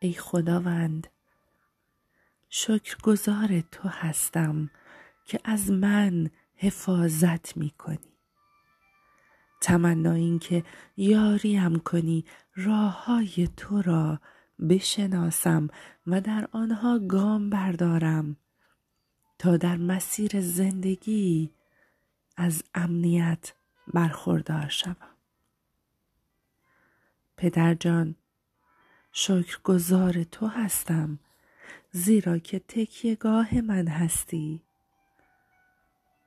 ای خداوند شکرگزار تو هستم که از من حفاظت می کنی. تمنا این که یاریم کنی راه های تو را بشناسم و در آنها گام بردارم تا در مسیر زندگی از امنیت برخوردار شوم. پدر جان شکرگزار تو هستم زیرا که تکیهگاه من هستی.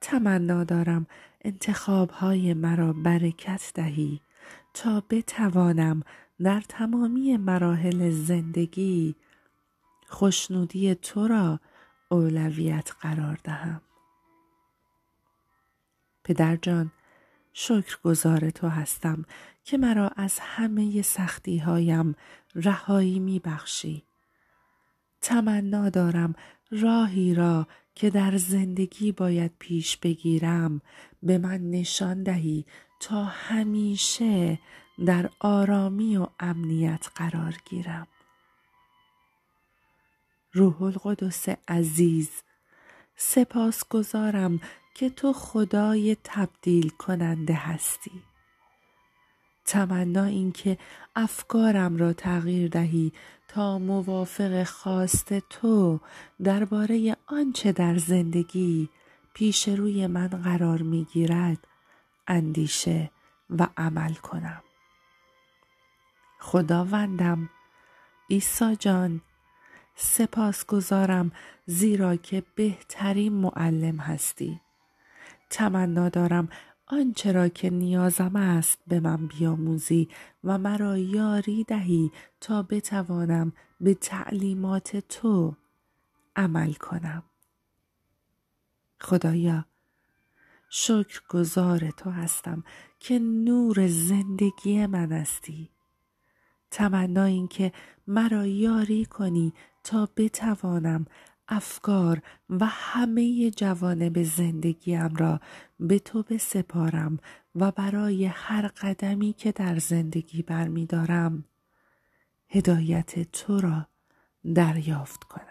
تمنا دارم انتخابهای مرا برکت دهی تا بتوانم در تمامی مراحل زندگی خوشنودی تو را اولویت قرار دهم. پدر جان شکرگزار تو هستم که مرا از همه سختی هایم رهایی می بخشی. تمنا دارم راهی را که در زندگی باید پیش بگیرم به من نشان دهی تا همیشه در آرامی و امنیت قرار گیرم روح القدس عزیز سپاس گذارم که تو خدای تبدیل کننده هستی. تمنا اینکه افکارم را تغییر دهی تا موافق خواست تو درباره آنچه در زندگی پیش روی من قرار می گیرد اندیشه و عمل کنم. خداوندم عیسی جان سپاس گذارم زیرا که بهترین معلم هستی. تمنا دارم. آنچه را که نیازم است به من بیاموزی و مرا یاری دهی تا بتوانم به تعلیمات تو عمل کنم. خدایا شکر گذار تو هستم که نور زندگی من هستی. تمنا این که مرا یاری کنی تا بتوانم افکار و همه جوانب زندگیم را به تو بسپارم و برای هر قدمی که در زندگی برمیدارم هدایت تو را دریافت کنم.